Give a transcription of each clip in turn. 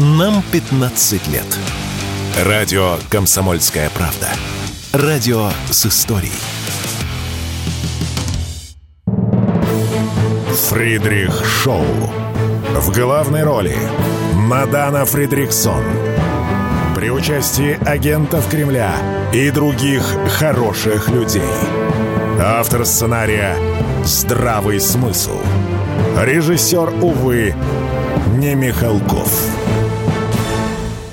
Нам 15 лет. Радио «Комсомольская правда». Радио с историей. Фридрих Шоу. В главной роли Мадана Фридриксон. При участии агентов Кремля и других хороших людей. Автор сценария «Здравый смысл». Режиссер, увы, не Михалков.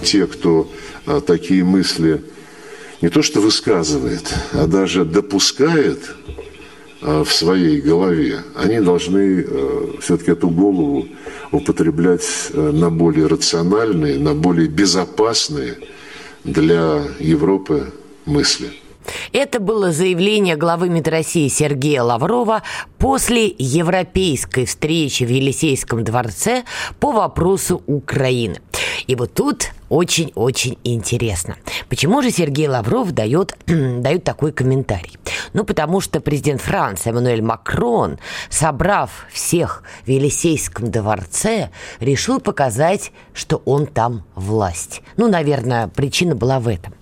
Те, кто а, такие мысли не то что высказывает, а даже допускает а, в своей голове, они должны а, все-таки эту голову употреблять на более рациональные, на более безопасные для Европы мысли. Это было заявление главы МИД России Сергея Лаврова после европейской встречи в Елисейском дворце по вопросу Украины. И вот тут очень-очень интересно. Почему же Сергей Лавров дает, дает такой комментарий? Ну, потому что президент Франции Эммануэль Макрон, собрав всех в Елисейском дворце, решил показать, что он там власть. Ну, наверное, причина была в этом.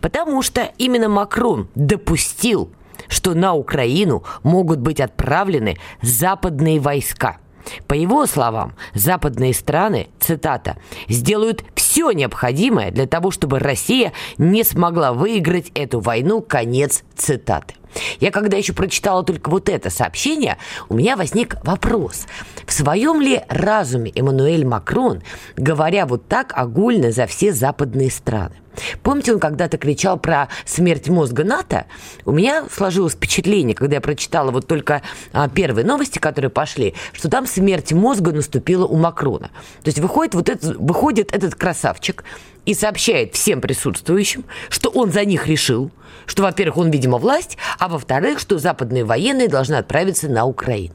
Потому что именно Макрон допустил, что на Украину могут быть отправлены западные войска – по его словам, западные страны, цитата, «сделают все необходимое для того, чтобы Россия не смогла выиграть эту войну». Конец цитаты. Я когда еще прочитала только вот это сообщение, у меня возник вопрос. В своем ли разуме Эммануэль Макрон, говоря вот так огульно за все западные страны? Помните, он когда-то кричал про смерть мозга НАТО? У меня сложилось впечатление, когда я прочитала вот только а, первые новости, которые пошли, что там смерть мозга наступила у Макрона. То есть выходит, вот этот, выходит этот красавчик и сообщает всем присутствующим, что он за них решил, что, во-первых, он, видимо, власть, а во-вторых, что западные военные должны отправиться на Украину.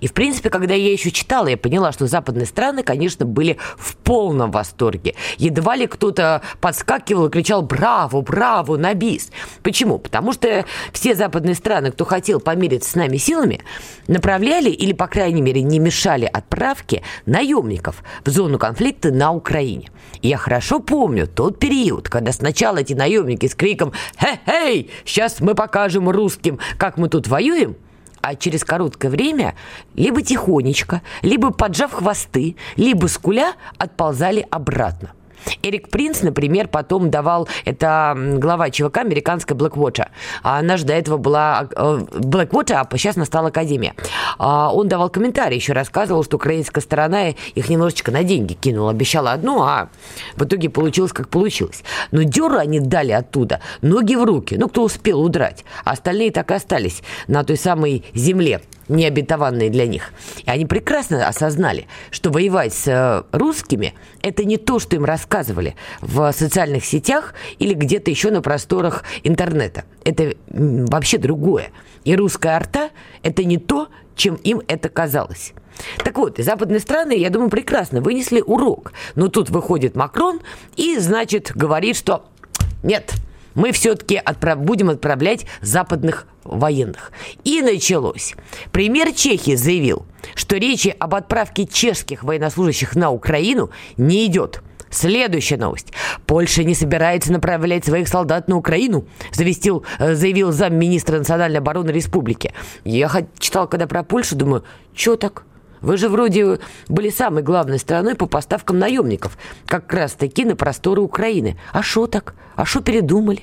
И, в принципе, когда я еще читала, я поняла, что западные страны, конечно, были в полном восторге. Едва ли кто-то подскакивал и кричал «Браво! Браво! На бис!». Почему? Потому что все западные страны, кто хотел помириться с нами силами, направляли или, по крайней мере, не мешали отправке наемников в зону конфликта на Украине. Я хорошо помню тот период, когда сначала эти наемники с криком «Хе-хей! Сейчас мы покажем русским, как мы тут воюем!» А через короткое время либо тихонечко, либо поджав хвосты, либо скуля отползали обратно. Эрик Принц, например, потом давал, это глава ЧВК американской Blackwatch. А она же до этого была э, Blackwatch, а сейчас настала Академия. А он давал комментарий, еще рассказывал, что украинская сторона их немножечко на деньги кинула. Обещала одну, а в итоге получилось, как получилось. Но дёру они дали оттуда, ноги в руки. Ну, кто успел удрать. А остальные так и остались на той самой земле необетованные для них. И они прекрасно осознали, что воевать с э, русскими – это не то, что им рассказывали в социальных сетях или где-то еще на просторах интернета. Это вообще другое. И русская арта – это не то, чем им это казалось. Так вот, и западные страны, я думаю, прекрасно вынесли урок. Но тут выходит Макрон и, значит, говорит, что нет – мы все-таки отправ... будем отправлять западных военных. И началось. Премьер Чехии заявил, что речи об отправке чешских военнослужащих на Украину не идет. Следующая новость. Польша не собирается направлять своих солдат на Украину, завестил, э, заявил замминистра национальной обороны республики. Я читал, когда про Польшу, думаю, что так? Вы же вроде были самой главной страной по поставкам наемников, как раз-таки на просторы Украины. А что так? А что передумали?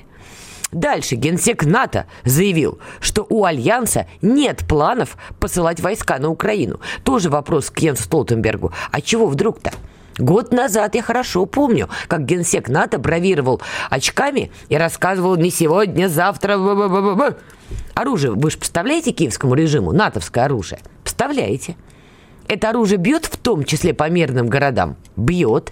Дальше генсек НАТО заявил, что у Альянса нет планов посылать войска на Украину. Тоже вопрос к Йенсу Столтенбергу. А чего вдруг-то? Год назад я хорошо помню, как генсек НАТО бравировал очками и рассказывал не сегодня, завтра. Б -б -б -б. Оружие вы же поставляете киевскому режиму, натовское оружие? Поставляете. Это оружие бьет в том числе по мирным городам? Бьет.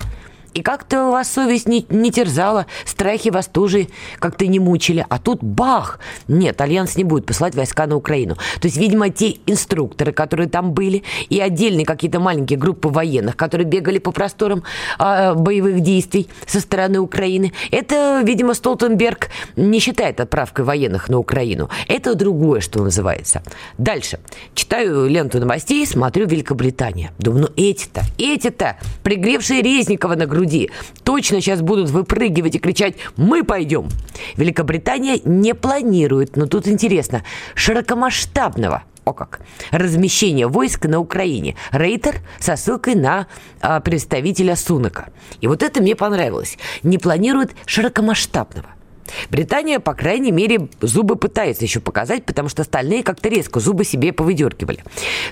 И как-то вас совесть не, не терзала, страхи вас тоже как-то не мучили. А тут бах! Нет, Альянс не будет посылать войска на Украину. То есть, видимо, те инструкторы, которые там были, и отдельные какие-то маленькие группы военных, которые бегали по просторам э, боевых действий со стороны Украины, это, видимо, Столтенберг не считает отправкой военных на Украину. Это другое, что называется. Дальше. Читаю ленту новостей, смотрю Великобритания. Думаю, ну эти-то, эти-то пригревшие Резникова на груди, точно сейчас будут выпрыгивать и кричать «Мы пойдем!». Великобритания не планирует, но тут интересно, широкомасштабного о как, размещение войск на Украине. Рейтер со ссылкой на а, представителя Сунака. И вот это мне понравилось. Не планирует широкомасштабного. Британия, по крайней мере, зубы пытается еще показать, потому что остальные как-то резко зубы себе повыдергивали.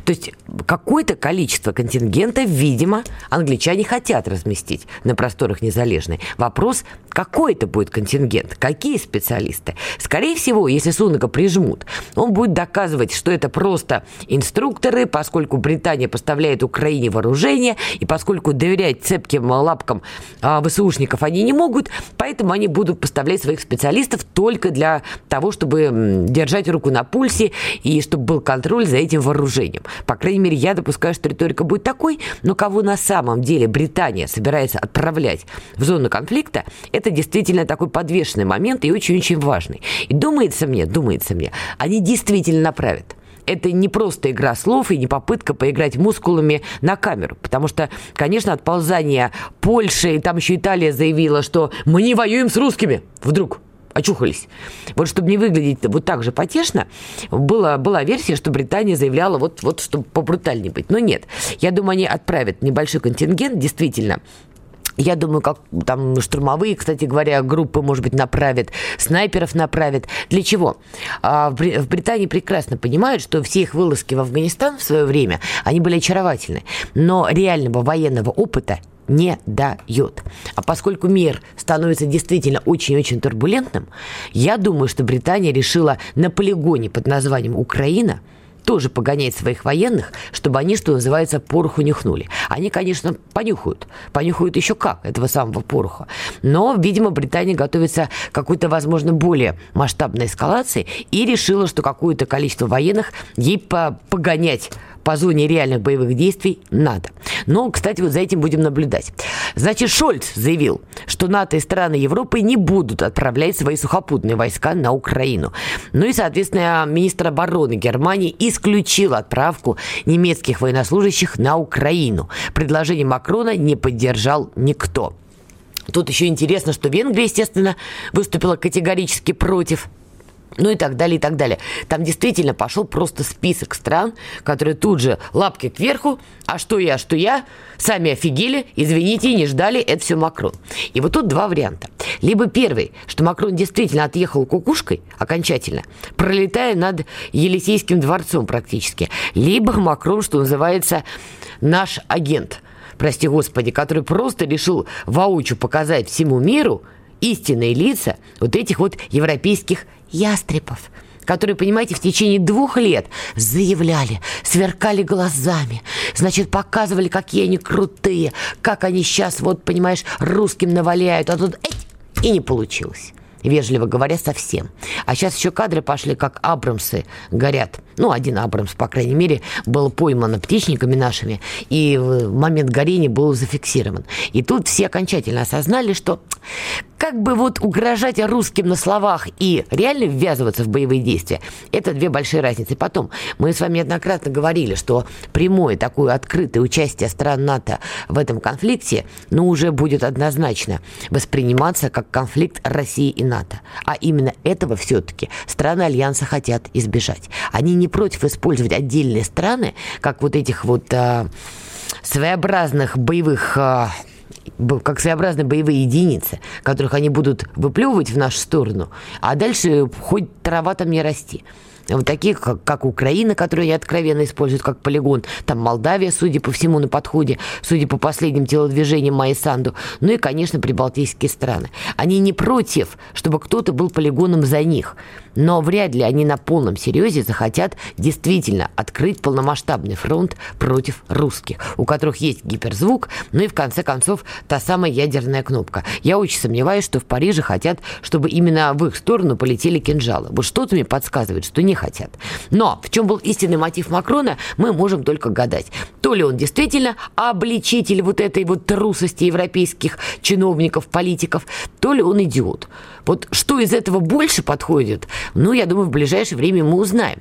То есть какое-то количество контингента, видимо, англичане хотят разместить на просторах Незалежной. Вопрос, какой это будет контингент, какие специалисты. Скорее всего, если Сунака прижмут, он будет доказывать, что это просто инструкторы, поскольку Британия поставляет Украине вооружение, и поскольку доверять цепким лапкам а, ВСУшников они не могут, поэтому они будут поставлять своих специалистов только для того, чтобы держать руку на пульсе и чтобы был контроль за этим вооружением. По крайней мере, я допускаю, что риторика будет такой, но кого на самом деле Британия собирается отправлять в зону конфликта, это действительно такой подвешенный момент и очень-очень важный. И думается мне, думается мне, они действительно направят это не просто игра слов и не попытка поиграть мускулами на камеру. Потому что, конечно, отползание Польши, и там еще Италия заявила, что мы не воюем с русскими. Вдруг очухались. Вот чтобы не выглядеть вот так же потешно, была, была версия, что Британия заявляла вот, вот чтобы побрутальнее быть. Но нет. Я думаю, они отправят небольшой контингент, действительно, я думаю, как там штурмовые, кстати говоря, группы, может быть, направят, снайперов направят. Для чего? А, в Британии прекрасно понимают, что все их вылазки в Афганистан в свое время, они были очаровательны. Но реального военного опыта не дает. А поскольку мир становится действительно очень-очень турбулентным, я думаю, что Британия решила на полигоне под названием Украина тоже погонять своих военных, чтобы они, что называется, пороху нюхнули. Они, конечно, понюхают. Понюхают еще как этого самого пороха. Но, видимо, Британия готовится к какой-то, возможно, более масштабной эскалации и решила, что какое-то количество военных ей погонять по зоне реальных боевых действий надо. Но, кстати, вот за этим будем наблюдать. Значит, Шольц заявил, что НАТО и страны Европы не будут отправлять свои сухопутные войска на Украину. Ну и, соответственно, министр обороны Германии исключил отправку немецких военнослужащих на Украину. Предложение Макрона не поддержал никто. Тут еще интересно, что Венгрия, естественно, выступила категорически против ну и так далее, и так далее. Там действительно пошел просто список стран, которые тут же лапки кверху, а что я, что я, сами офигели, извините, не ждали, это все Макрон. И вот тут два варианта. Либо первый, что Макрон действительно отъехал кукушкой окончательно, пролетая над Елисейским дворцом практически. Либо Макрон, что называется, наш агент, прости господи, который просто решил воочию показать всему миру истинные лица вот этих вот европейских ястребов, которые, понимаете, в течение двух лет заявляли, сверкали глазами, значит, показывали, какие они крутые, как они сейчас, вот, понимаешь, русским наваляют, а тут эть, и не получилось вежливо говоря, совсем. А сейчас еще кадры пошли, как Абрамсы горят. Ну, один Абрамс, по крайней мере, был пойман птичниками нашими, и момент горения был зафиксирован. И тут все окончательно осознали, что как бы вот угрожать русским на словах и реально ввязываться в боевые действия, это две большие разницы. Потом, мы с вами неоднократно говорили, что прямое такое открытое участие стран НАТО в этом конфликте, ну, уже будет однозначно восприниматься как конфликт России и НАТО. А именно этого все-таки страны Альянса хотят избежать. Они не против использовать отдельные страны, как вот этих вот а, своеобразных боевых а, как своеобразные боевые единицы, которых они будут выплевывать в нашу сторону, а дальше хоть трава там не расти вот таких, как, как Украина, которую они откровенно используют как полигон, там Молдавия, судя по всему, на подходе, судя по последним телодвижениям Майи Санду, ну и, конечно, прибалтийские страны. Они не против, чтобы кто-то был полигоном за них, но вряд ли они на полном серьезе захотят действительно открыть полномасштабный фронт против русских, у которых есть гиперзвук, ну и, в конце концов, та самая ядерная кнопка. Я очень сомневаюсь, что в Париже хотят, чтобы именно в их сторону полетели кинжалы. Вот что-то мне подсказывает, что не хотят. Но в чем был истинный мотив Макрона, мы можем только гадать. То ли он действительно обличитель вот этой вот трусости европейских чиновников, политиков, то ли он идиот. Вот что из этого больше подходит, ну, я думаю, в ближайшее время мы узнаем.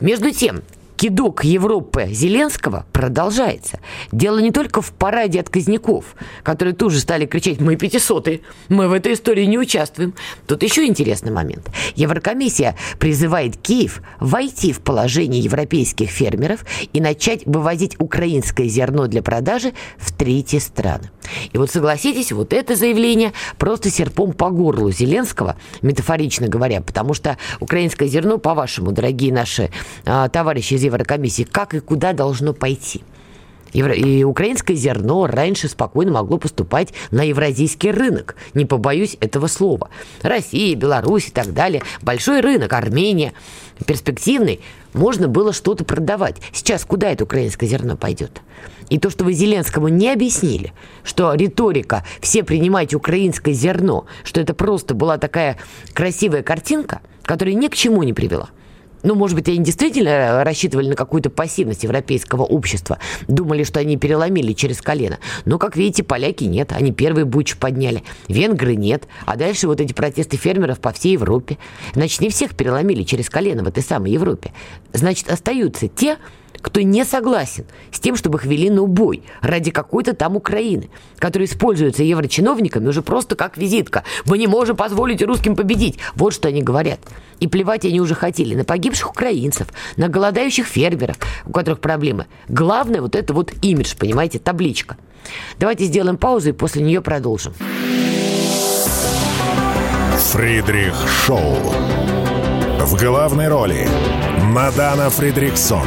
Между тем, кидок Европы Зеленского продолжается. Дело не только в параде отказников, которые тоже стали кричать «Мы пятисотые, мы в этой истории не участвуем». Тут еще интересный момент. Еврокомиссия призывает Киев войти в положение европейских фермеров и начать вывозить украинское зерно для продажи в третьи страны. И вот согласитесь, вот это заявление просто серпом по горлу Зеленского, метафорично говоря, потому что украинское зерно, по-вашему, дорогие наши а, товарищи из Еврокомиссии, как и куда должно пойти? И украинское зерно раньше спокойно могло поступать на евразийский рынок. Не побоюсь этого слова. Россия, Беларусь и так далее. Большой рынок, Армения. Перспективный. Можно было что-то продавать. Сейчас куда это украинское зерно пойдет? И то, что вы Зеленскому не объяснили, что риторика «все принимайте украинское зерно», что это просто была такая красивая картинка, которая ни к чему не привела. Ну, может быть, они действительно рассчитывали на какую-то пассивность европейского общества. Думали, что они переломили через колено. Но, как видите, поляки нет. Они первые буч подняли. Венгры нет. А дальше вот эти протесты фермеров по всей Европе. Значит, не всех переломили через колено в этой самой Европе. Значит, остаются те, кто не согласен с тем, чтобы их вели на убой ради какой-то там Украины, которая используется еврочиновниками уже просто как визитка. Мы не можем позволить русским победить. Вот что они говорят. И плевать они уже хотели на погибших украинцев, на голодающих фермеров, у которых проблемы. Главное вот это вот имидж, понимаете, табличка. Давайте сделаем паузу и после нее продолжим. Фридрих Шоу. В главной роли Мадана Фридриксон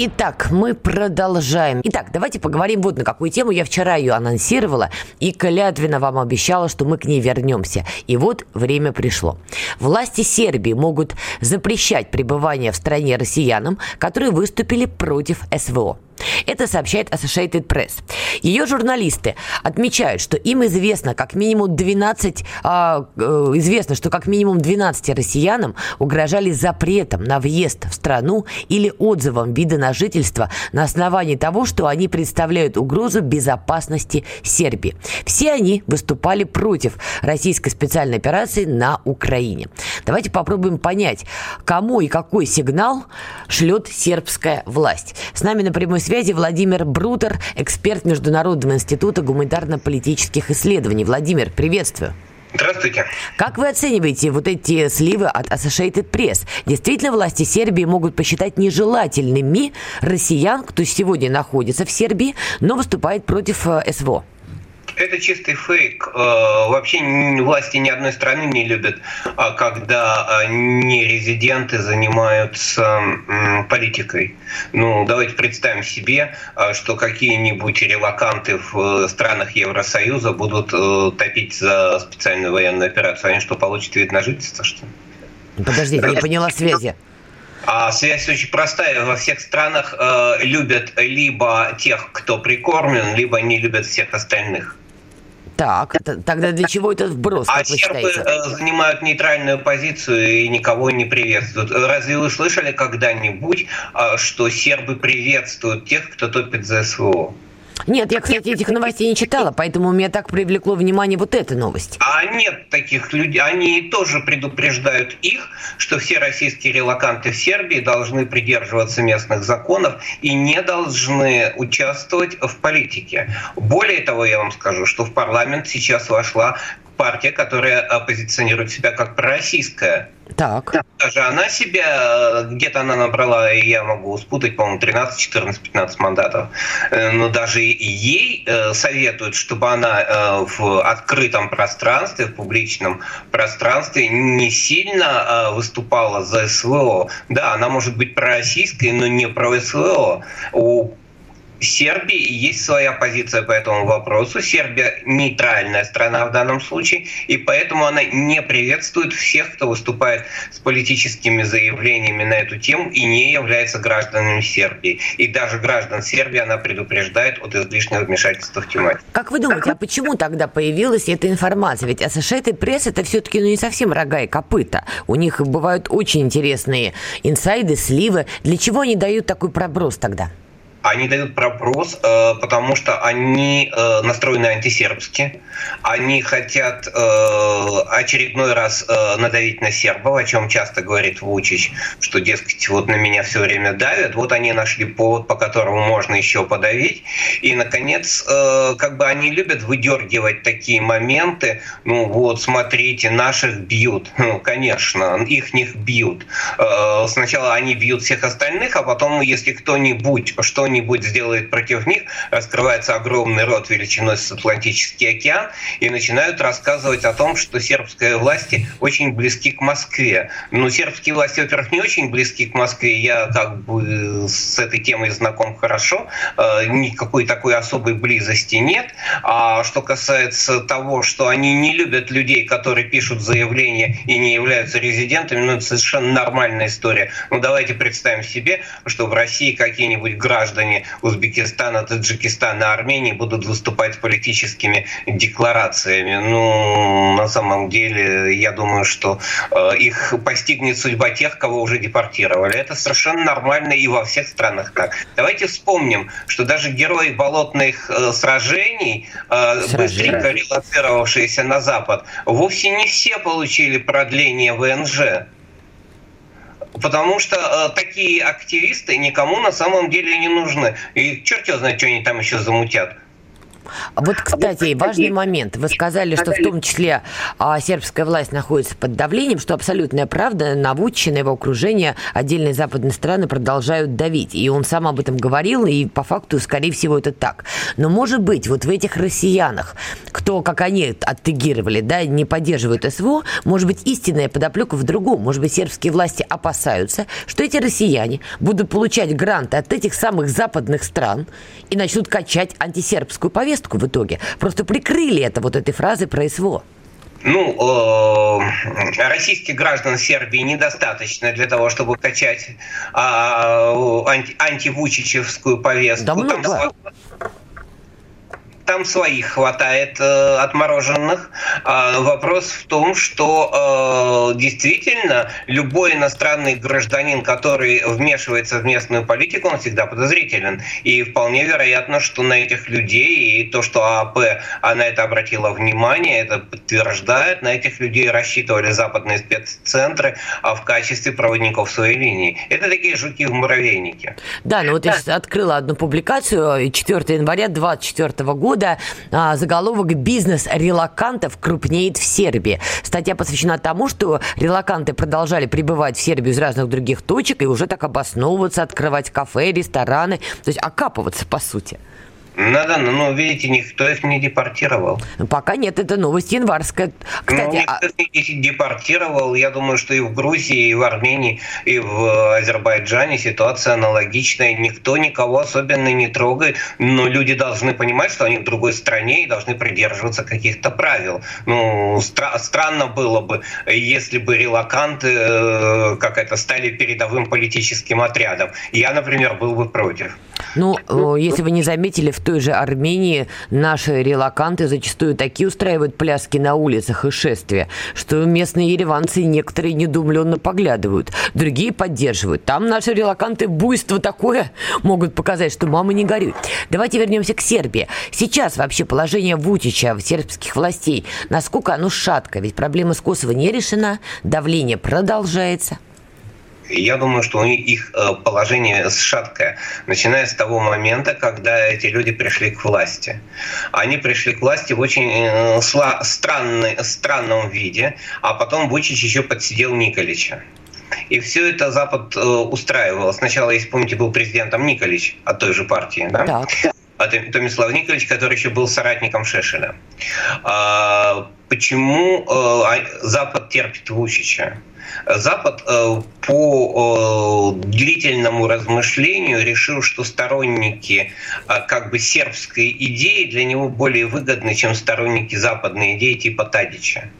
Итак, мы продолжаем. Итак, давайте поговорим вот на какую тему. Я вчера ее анонсировала и клятвенно вам обещала, что мы к ней вернемся. И вот время пришло. Власти Сербии могут запрещать пребывание в стране россиянам, которые выступили против СВО. Это сообщает Associated Press. Ее журналисты отмечают, что им известно как минимум 12, а, э, известно, что как минимум 12 россиянам угрожали запретом на въезд в страну или отзывом вида на жительство на основании того, что они представляют угрозу безопасности Сербии. Все они выступали против российской специальной операции на Украине. Давайте попробуем понять, кому и какой сигнал шлет сербская власть. С нами на прямой связи Владимир Брутер, эксперт Международного института гуманитарно-политических исследований. Владимир, приветствую. Здравствуйте. Как вы оцениваете вот эти сливы от Associated Press? Действительно, власти Сербии могут посчитать нежелательными россиян, кто сегодня находится в Сербии, но выступает против э, СВО? Это чистый фейк. Э, вообще власти ни одной страны не любят, а когда э, не резиденты занимаются политикой. Ну, давайте представим себе, э, что какие-нибудь релаканты в странах Евросоюза будут топить за специальную военную операцию. Они что, получат вид на жительство, что ли? Подождите, я не поняла связи. А связь очень простая. Во всех странах э, любят либо тех, кто прикормен, либо не любят всех остальных. Так, тогда для чего этот вброс, а считаете? Э, занимают нейтральную позицию и никого не приветствуют. Разве вы слышали когда-нибудь, а, что сербы приветствуют тех, кто топит за СВО? Нет, я, кстати, этих новостей не читала, поэтому меня так привлекло внимание вот эта новость. А нет таких людей. Они тоже предупреждают их, что все российские релаканты в Сербии должны придерживаться местных законов и не должны участвовать в политике. Более того, я вам скажу, что в парламент сейчас вошла партия, которая позиционирует себя как пророссийская. Так. Даже она себя, где-то она набрала, я могу спутать, по-моему, 13, 14, 15 мандатов. Э, но даже ей э, советуют, чтобы она э, в открытом пространстве, в публичном пространстве не сильно выступала за СВО. Да, она может быть пророссийской, но не про СВО. У Сербии есть своя позиция по этому вопросу. Сербия нейтральная страна в данном случае, и поэтому она не приветствует всех, кто выступает с политическими заявлениями на эту тему и не является гражданами Сербии. И даже граждан Сербии она предупреждает от излишнего вмешательства в тематику. Как вы думаете, а почему тогда появилась эта информация? Ведь Associated Press это все-таки ну, не совсем рога и копыта. У них бывают очень интересные инсайды, сливы. Для чего они дают такой проброс тогда? Они дают проброс, э, потому что они э, настроены антисербски. Они хотят э, очередной раз надавить на сербов, о чем часто говорит Вучич, что, дескать, вот на меня все время давят. Вот они нашли повод, по которому можно еще подавить. И, наконец, как бы они любят выдергивать такие моменты. Ну вот, смотрите, наших бьют. Ну, конечно, их них бьют. Сначала они бьют всех остальных, а потом, если кто-нибудь что-нибудь что-нибудь сделает против них, раскрывается огромный рот величиной с Атлантический океан, и начинают рассказывать о том, что сербские власти очень близки к Москве. Ну, сербские власти, во-первых, не очень близки к Москве, я как бы с этой темой знаком хорошо, э, никакой такой особой близости нет. А что касается того, что они не любят людей, которые пишут заявления и не являются резидентами, ну, это совершенно нормальная история. Ну, давайте представим себе, что в России какие-нибудь граждане граждане Узбекистана, Таджикистана, Армении будут выступать с политическими декларациями. Ну, на самом деле, я думаю, что э, их постигнет судьба тех, кого уже депортировали. Это совершенно нормально и во всех странах так. Давайте вспомним, что даже герои болотных э, сражений, э, быстренько релацировавшиеся на Запад, вовсе не все получили продление ВНЖ. Потому что э, такие активисты никому на самом деле не нужны. И черт его знает, что они там еще замутят. А вот, кстати, важный момент. Вы сказали, что в том числе а, сербская власть находится под давлением, что абсолютная правда, на Вучина его окружение отдельные западные страны продолжают давить. И он сам об этом говорил, и по факту, скорее всего, это так. Но, может быть, вот в этих россиянах, кто, как они оттегировали, да, не поддерживают СВО, может быть, истинная подоплека в другом. Может быть, сербские власти опасаются, что эти россияне будут получать гранты от этих самых западных стран и начнут качать антисербскую повестку повестку в итоге. Просто прикрыли это вот этой фразой про СВО. Ну, э, российских граждан Сербии недостаточно для того, чтобы качать э, анти, антивучичевскую повестку. Да много. Там, там своих хватает э, отмороженных. А вопрос в том, что э, действительно любой иностранный гражданин, который вмешивается в местную политику, он всегда подозрителен. И вполне вероятно, что на этих людей, и то, что ААП на это обратила внимание, это подтверждает, на этих людей рассчитывали западные спеццентры а в качестве проводников своей линии. Это такие жуки в муравейнике. Да, ну вот я сейчас открыла одну публикацию 4 января 2024 года года а, заголовок «Бизнес релакантов крупнеет в Сербии». Статья посвящена тому, что релаканты продолжали прибывать в Сербию из разных других точек и уже так обосновываться, открывать кафе, рестораны, то есть окапываться, по сути. Да-да, но, ну, видите, никто их не депортировал. Ну, пока нет, это новость январская. Кстати, ну, никто а... их не депортировал. Я думаю, что и в Грузии, и в Армении, и в Азербайджане ситуация аналогичная. Никто никого особенно не трогает. Но люди должны понимать, что они в другой стране и должны придерживаться каких-то правил. Ну, стра- странно было бы, если бы релаканты э, как это, стали передовым политическим отрядом. Я, например, был бы против. Ну, если вы не заметили, в той же Армении наши релаканты зачастую такие устраивают пляски на улицах и шествия, что местные ереванцы некоторые недумленно поглядывают, другие поддерживают. Там наши релаканты буйство такое могут показать, что мама не горюй. Давайте вернемся к Сербии. Сейчас вообще положение Вутича сербских властей, насколько оно шатко? Ведь проблема с Косово не решена, давление продолжается. Я думаю, что у них их э, положение шаткое, начиная с того момента, когда эти люди пришли к власти. Они пришли к власти в очень э, странный, странном виде, а потом Вучич еще подсидел Николича. И все это Запад э, устраивал. Сначала, если помните, был президентом Николич от той же партии, да? Так. А Томислав Николич, который еще был соратником Шешина. А, почему Запад терпит Вучича? Запад э, по э, длительному размышлению решил, что сторонники э, как бы сербской идеи для него более выгодны, чем сторонники западной идеи типа Тадича.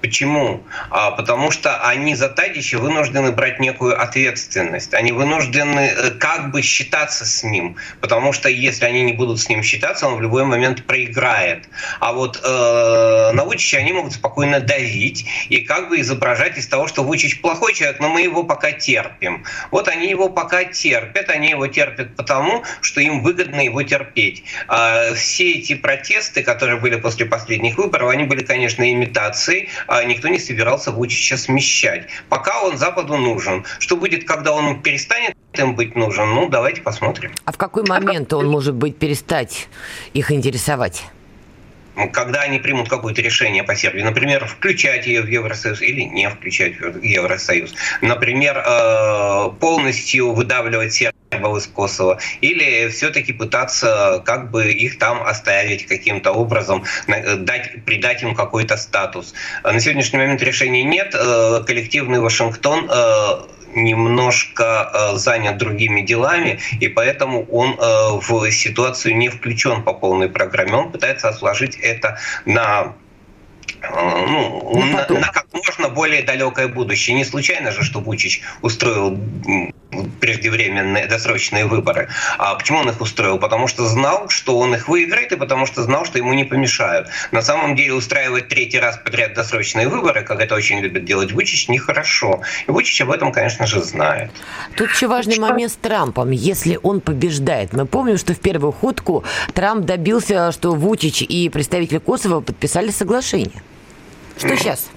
Почему? А, потому что они за Тадича вынуждены брать некую ответственность. Они вынуждены э, как бы считаться с ним. Потому что если они не будут с ним считаться, он в любой момент проиграет. А вот э, на Вучича они могут спокойно давить и как бы изображать из того, что Вучич плохой человек, но мы его пока терпим. Вот они его пока терпят. Они его терпят потому, что им выгодно его терпеть. А все эти протесты, которые были после последних выборов, они были, конечно, имитацией а никто не собирался Вучича смещать. Пока он Западу нужен. Что будет, когда он перестанет им быть нужен? Ну, давайте посмотрим. А в какой момент он может быть перестать их интересовать? Когда они примут какое-то решение по Сербии, например, включать ее в Евросоюз или не включать в Евросоюз, например, э, полностью выдавливать сербов из Косово, или все-таки пытаться как бы их там оставить каким-то образом, дать, придать им какой-то статус. На сегодняшний момент решения нет. Э, коллективный Вашингтон э, немножко э, занят другими делами, и поэтому он э, в ситуацию не включен по полной программе. Он пытается отложить это на ну, на, на как можно более далекое будущее. Не случайно же, что Вучич устроил преждевременные досрочные выборы. А почему он их устроил? Потому что знал, что он их выиграет, и потому что знал, что ему не помешают. На самом деле устраивать третий раз подряд досрочные выборы, как это очень любит делать Вучич, нехорошо. И Вучич об этом, конечно же, знает. Тут еще важный момент с Трампом. Если он побеждает, мы помним, что в первую ходку Трамп добился, что Вучич и представители Косово подписали соглашение. Что сейчас?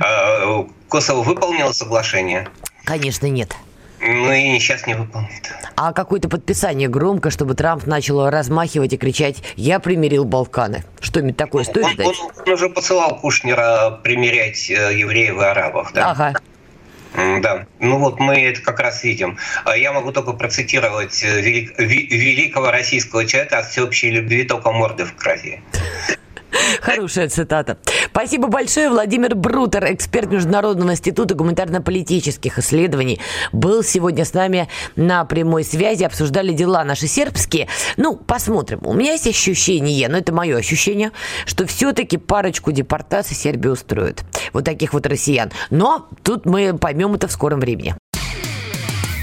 А, Косово выполнило соглашение? Конечно, нет. Ну и сейчас не выполнит. А какое-то подписание громко, чтобы Трамп начал размахивать и кричать «Я примирил Балканы». Что-нибудь такое стоит он, ждать? Он, он уже посылал Кушнера примирять э, евреев и арабов, да? Ага. Да, ну вот мы это как раз видим. А я могу только процитировать э, велик, великого российского человека от всеобщей любви только морды в крови. Хорошая цитата. Спасибо большое. Владимир Брутер, эксперт Международного института гуманитарно-политических исследований, был сегодня с нами на прямой связи. Обсуждали дела наши сербские. Ну, посмотрим. У меня есть ощущение, но это мое ощущение, что все-таки парочку депортаций Сербия устроит. Вот таких вот россиян. Но тут мы поймем это в скором времени.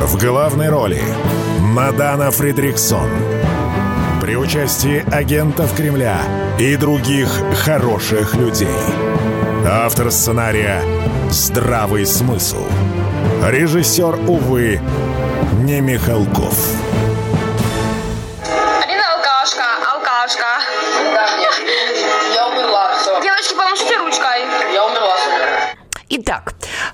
В главной роли Мадана Фридриксон. При участии агентов Кремля и других хороших людей. Автор сценария «Здравый смысл». Режиссер, увы, не Михалков. Алина алкашка, алкашка. Да. Я умерла, все. Девочки, помашите ручкой.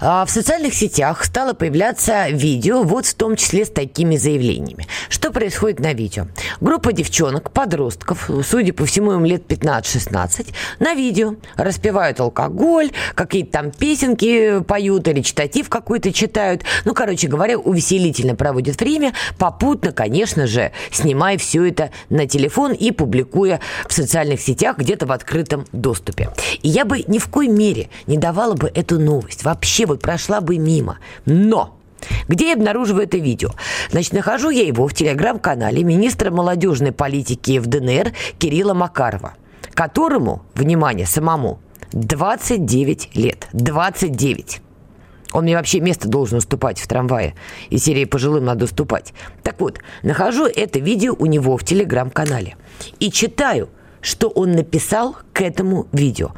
В социальных сетях стало появляться видео, вот в том числе с такими заявлениями. Что происходит на видео? Группа девчонок, подростков, судя по всему, им лет 15-16, на видео распевают алкоголь, какие-то там песенки поют или читатив какой-то читают. Ну, короче говоря, увеселительно проводят время, попутно, конечно же, снимая все это на телефон и публикуя в социальных сетях где-то в открытом доступе. И я бы ни в коей мере не давала бы эту новость. Вообще вот прошла бы мимо. Но где я обнаруживаю это видео? Значит, нахожу я его в телеграм-канале министра молодежной политики в ДНР Кирилла Макарова, которому, внимание, самому, 29 лет. 29. Он мне вообще место должен уступать в трамвае. И серии пожилым надо уступать. Так вот, нахожу это видео у него в телеграм-канале. И читаю, что он написал к этому видео.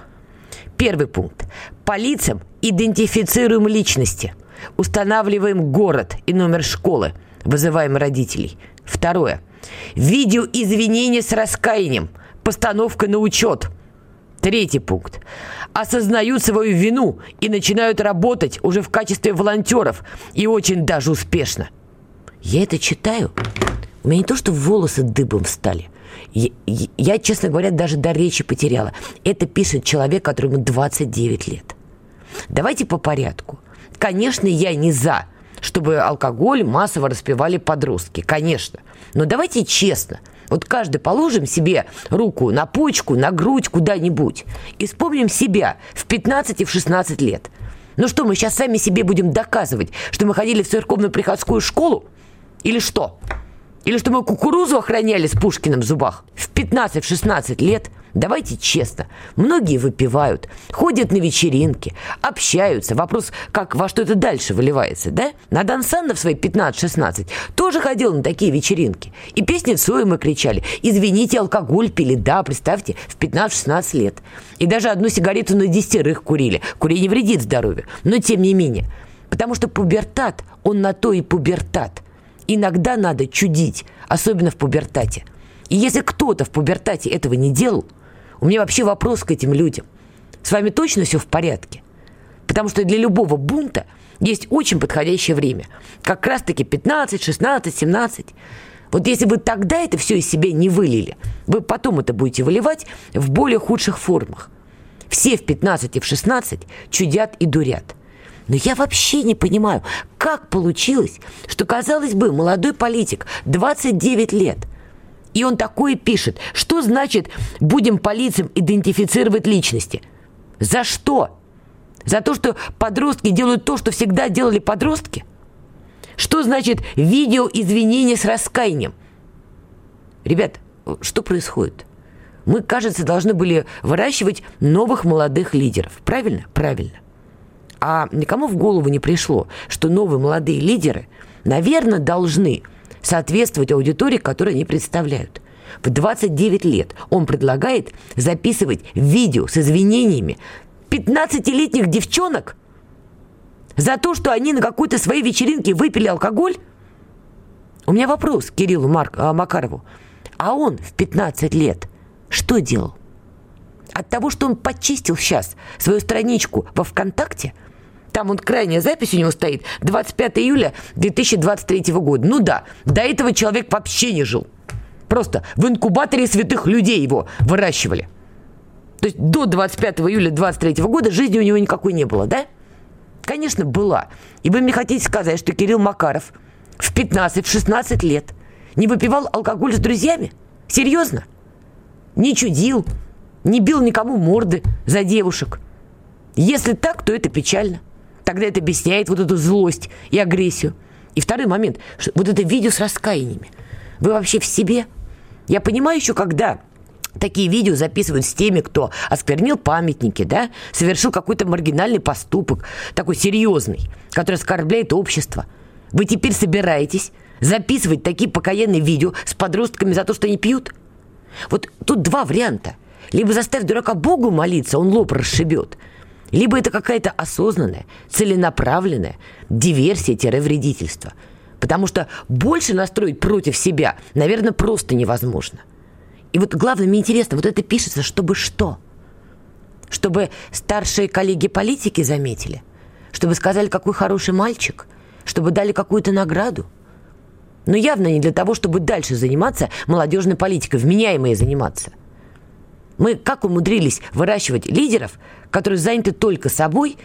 Первый пункт. По лицам идентифицируем личности. Устанавливаем город и номер школы. Вызываем родителей. Второе. Видео извинения с раскаянием. Постановка на учет. Третий пункт. Осознают свою вину и начинают работать уже в качестве волонтеров и очень даже успешно. Я это читаю, у меня не то, что волосы дыбом встали. Я, я, честно говоря, даже до речи потеряла. Это пишет человек, которому 29 лет. Давайте по порядку. Конечно, я не за, чтобы алкоголь массово распивали подростки. Конечно. Но давайте честно – вот каждый положим себе руку на почку, на грудь, куда-нибудь. И вспомним себя в 15 и в 16 лет. Ну что, мы сейчас сами себе будем доказывать, что мы ходили в церковно-приходскую школу? Или что? Или что мы кукурузу охраняли с Пушкиным в зубах? В 15-16 лет – Давайте честно, многие выпивают, ходят на вечеринки, общаются. Вопрос, как во что это дальше выливается, да? Надан Санна в свои 15-16 тоже ходил на такие вечеринки. И песни Цоя мы кричали. Извините, алкоголь пили. Да, представьте, в 15-16 лет. И даже одну сигарету на десятерых курили. Курение вредит здоровью. Но тем не менее. Потому что пубертат, он на то и пубертат. Иногда надо чудить, особенно в пубертате. И если кто-то в пубертате этого не делал – у меня вообще вопрос к этим людям. С вами точно все в порядке? Потому что для любого бунта есть очень подходящее время. Как раз-таки 15, 16, 17. Вот если вы тогда это все из себя не вылили, вы потом это будете выливать в более худших формах. Все в 15 и в 16 чудят и дурят. Но я вообще не понимаю, как получилось, что, казалось бы, молодой политик, 29 лет – и он такое пишет. Что значит «будем по лицам идентифицировать личности»? За что? За то, что подростки делают то, что всегда делали подростки? Что значит видео извинения с раскаянием? Ребят, что происходит? Мы, кажется, должны были выращивать новых молодых лидеров. Правильно? Правильно. А никому в голову не пришло, что новые молодые лидеры, наверное, должны соответствовать аудитории, которую они представляют. В 29 лет он предлагает записывать видео с извинениями 15-летних девчонок за то, что они на какой-то своей вечеринке выпили алкоголь? У меня вопрос к Кириллу Марк, а, Макарову. А он в 15 лет что делал? От того, что он почистил сейчас свою страничку во ВКонтакте – там вот крайняя запись у него стоит 25 июля 2023 года. Ну да, до этого человек вообще не жил. Просто в инкубаторе святых людей его выращивали. То есть до 25 июля 2023 года жизни у него никакой не было, да? Конечно, была. И вы мне хотите сказать, что Кирилл Макаров в 15-16 лет не выпивал алкоголь с друзьями? Серьезно? Не чудил, не бил никому морды за девушек. Если так, то это печально. Тогда это объясняет вот эту злость и агрессию. И второй момент, вот это видео с раскаяниями. Вы вообще в себе? Я понимаю еще, когда такие видео записывают с теми, кто осквернил памятники, да, совершил какой-то маргинальный поступок, такой серьезный, который оскорбляет общество. Вы теперь собираетесь записывать такие покаянные видео с подростками за то, что они пьют? Вот тут два варианта. Либо заставь дурака Богу молиться, он лоб расшибет – либо это какая-то осознанная, целенаправленная диверсия-вредительство. Потому что больше настроить против себя, наверное, просто невозможно. И вот главное, мне интересно, вот это пишется, чтобы что? Чтобы старшие коллеги-политики заметили? Чтобы сказали, какой хороший мальчик? Чтобы дали какую-то награду? Но явно не для того, чтобы дальше заниматься молодежной политикой, вменяемые заниматься. Мы как умудрились выращивать лидеров, которые заняты только собой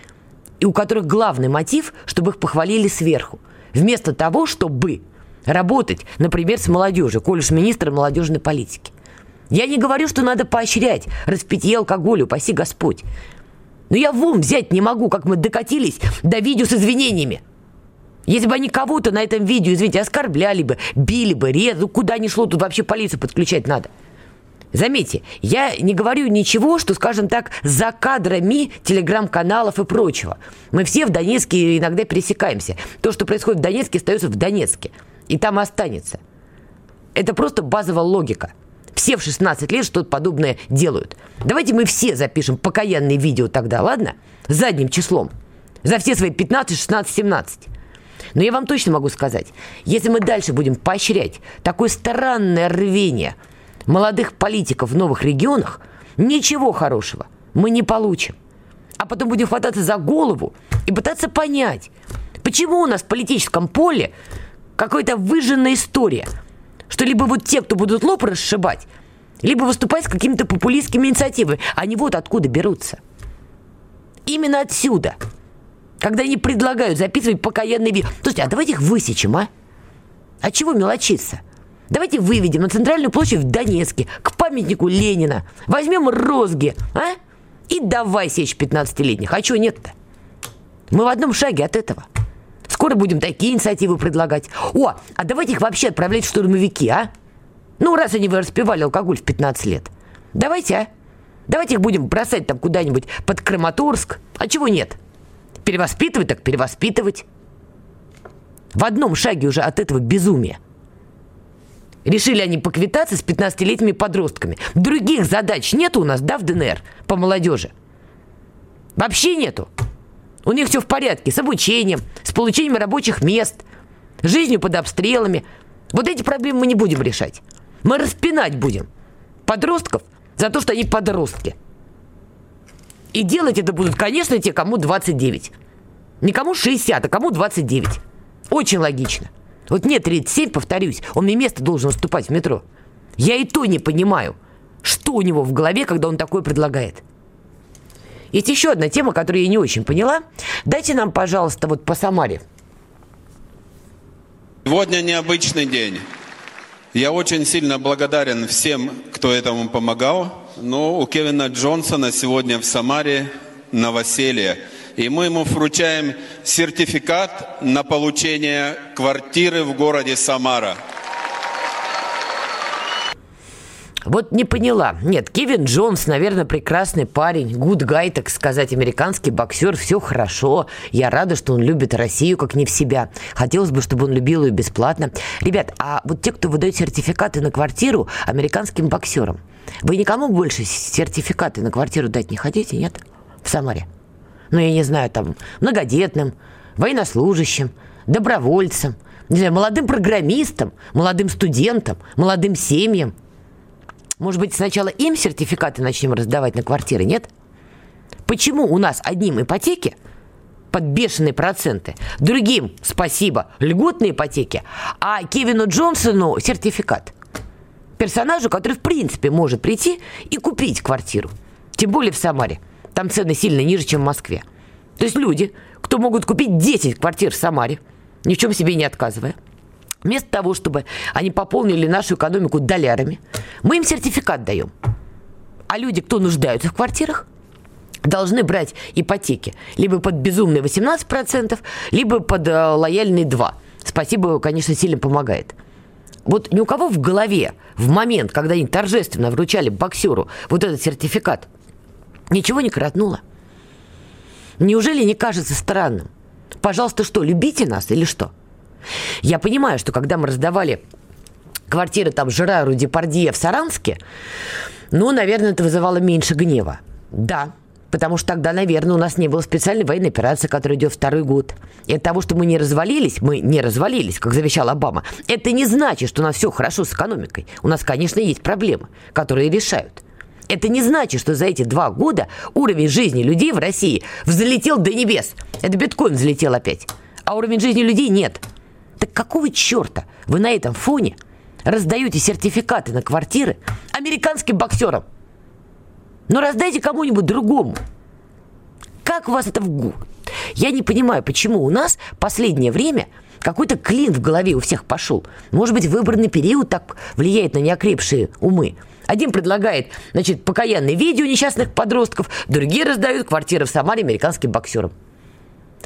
и у которых главный мотив, чтобы их похвалили сверху, вместо того, чтобы работать, например, с молодежью, коль уж министр молодежной политики. Я не говорю, что надо поощрять распитие алкоголя, упаси Господь. Но я в ум взять не могу, как мы докатились до видео с извинениями. Если бы они кого-то на этом видео, извините, оскорбляли бы, били бы, резали, куда ни шло, тут вообще полицию подключать надо – Заметьте, я не говорю ничего, что, скажем так, за кадрами телеграм-каналов и прочего. Мы все в Донецке иногда пересекаемся. То, что происходит в Донецке, остается в Донецке. И там останется. Это просто базовая логика. Все в 16 лет что-то подобное делают. Давайте мы все запишем покаянные видео тогда, ладно? Задним числом. За все свои 15, 16, 17. Но я вам точно могу сказать, если мы дальше будем поощрять такое странное рвение – молодых политиков в новых регионах, Ничего хорошего мы не получим. А потом будем хвататься за голову и пытаться понять, почему у нас в политическом поле какая-то выжженная история, что либо вот те, кто будут лоб расшибать, либо выступать с какими-то популистскими инициативами. Они вот откуда берутся. Именно отсюда. Когда они предлагают записывать покаянный видео. Слушайте, а давайте их высечем, а? А чего мелочиться? Давайте выведем на центральную площадь в Донецке, к памятнику Ленина. Возьмем розги, а? И давай сечь 15-летних. А чего нет-то? Мы в одном шаге от этого. Скоро будем такие инициативы предлагать. О, а давайте их вообще отправлять в штурмовики, а? Ну, раз они вы распивали алкоголь в 15 лет. Давайте, а? Давайте их будем бросать там куда-нибудь под Краматорск. А чего нет? Перевоспитывать так перевоспитывать. В одном шаге уже от этого безумия. Решили они поквитаться с 15-летними подростками. Других задач нету у нас, да, в ДНР по молодежи? Вообще нету. У них все в порядке с обучением, с получением рабочих мест, жизнью под обстрелами. Вот эти проблемы мы не будем решать. Мы распинать будем подростков за то, что они подростки. И делать это будут, конечно, те, кому 29. Не кому 60, а кому 29. Очень логично. Вот мне 37, повторюсь, он мне место должен уступать в метро. Я и то не понимаю, что у него в голове, когда он такое предлагает. Есть еще одна тема, которую я не очень поняла. Дайте нам, пожалуйста, вот по Самаре. Сегодня необычный день. Я очень сильно благодарен всем, кто этому помогал. Но у Кевина Джонсона сегодня в Самаре новоселье. И мы ему вручаем сертификат на получение квартиры в городе Самара. Вот не поняла. Нет, Кевин Джонс, наверное, прекрасный парень, good guy, так сказать, американский боксер, все хорошо. Я рада, что он любит Россию как не в себя. Хотелось бы, чтобы он любил ее бесплатно. Ребят, а вот те, кто выдает сертификаты на квартиру американским боксерам, вы никому больше сертификаты на квартиру дать не хотите, нет? В Самаре? Ну, я не знаю, там, многодетным, военнослужащим, добровольцам, не знаю, молодым программистам, молодым студентам, молодым семьям – может быть, сначала им сертификаты начнем раздавать на квартиры, нет? Почему у нас одним ипотеки под бешеные проценты, другим, спасибо, льготные ипотеки, а Кевину Джонсону сертификат? Персонажу, который, в принципе, может прийти и купить квартиру. Тем более в Самаре. Там цены сильно ниже, чем в Москве. То есть люди, кто могут купить 10 квартир в Самаре, ни в чем себе не отказывая – Вместо того, чтобы они пополнили нашу экономику долярами, мы им сертификат даем. А люди, кто нуждаются в квартирах, должны брать ипотеки либо под безумные 18%, либо под э, лояльные 2%. Спасибо, конечно, сильно помогает. Вот ни у кого в голове в момент, когда они торжественно вручали боксеру вот этот сертификат, ничего не коротнуло. Неужели не кажется странным? Пожалуйста, что, любите нас или что? Я понимаю, что когда мы раздавали квартиры там Жерару Депардье в Саранске, ну, наверное, это вызывало меньше гнева. Да, Потому что тогда, наверное, у нас не было специальной военной операции, которая идет второй год. И от того, что мы не развалились, мы не развалились, как завещал Обама, это не значит, что у нас все хорошо с экономикой. У нас, конечно, есть проблемы, которые решают. Это не значит, что за эти два года уровень жизни людей в России взлетел до небес. Это биткоин взлетел опять. А уровень жизни людей нет. Так какого черта вы на этом фоне раздаете сертификаты на квартиры американским боксерам? Ну, раздайте кому-нибудь другому. Как у вас это в гу? Я не понимаю, почему у нас последнее время какой-то клин в голове у всех пошел. Может быть, выборный период так влияет на неокрепшие умы. Один предлагает, значит, покаянные видео несчастных подростков, другие раздают квартиры в Самаре американским боксерам.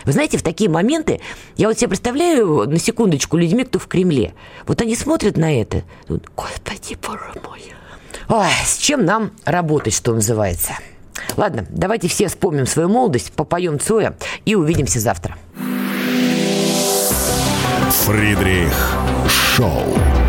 Вы знаете, в такие моменты я вот себе представляю на секундочку людьми, кто в Кремле. Вот они смотрят на это. Господи, боже мой. Ой, с чем нам работать, что называется. Ладно, давайте все вспомним свою молодость, попоем Цоя и увидимся завтра. Фридрих Шоу.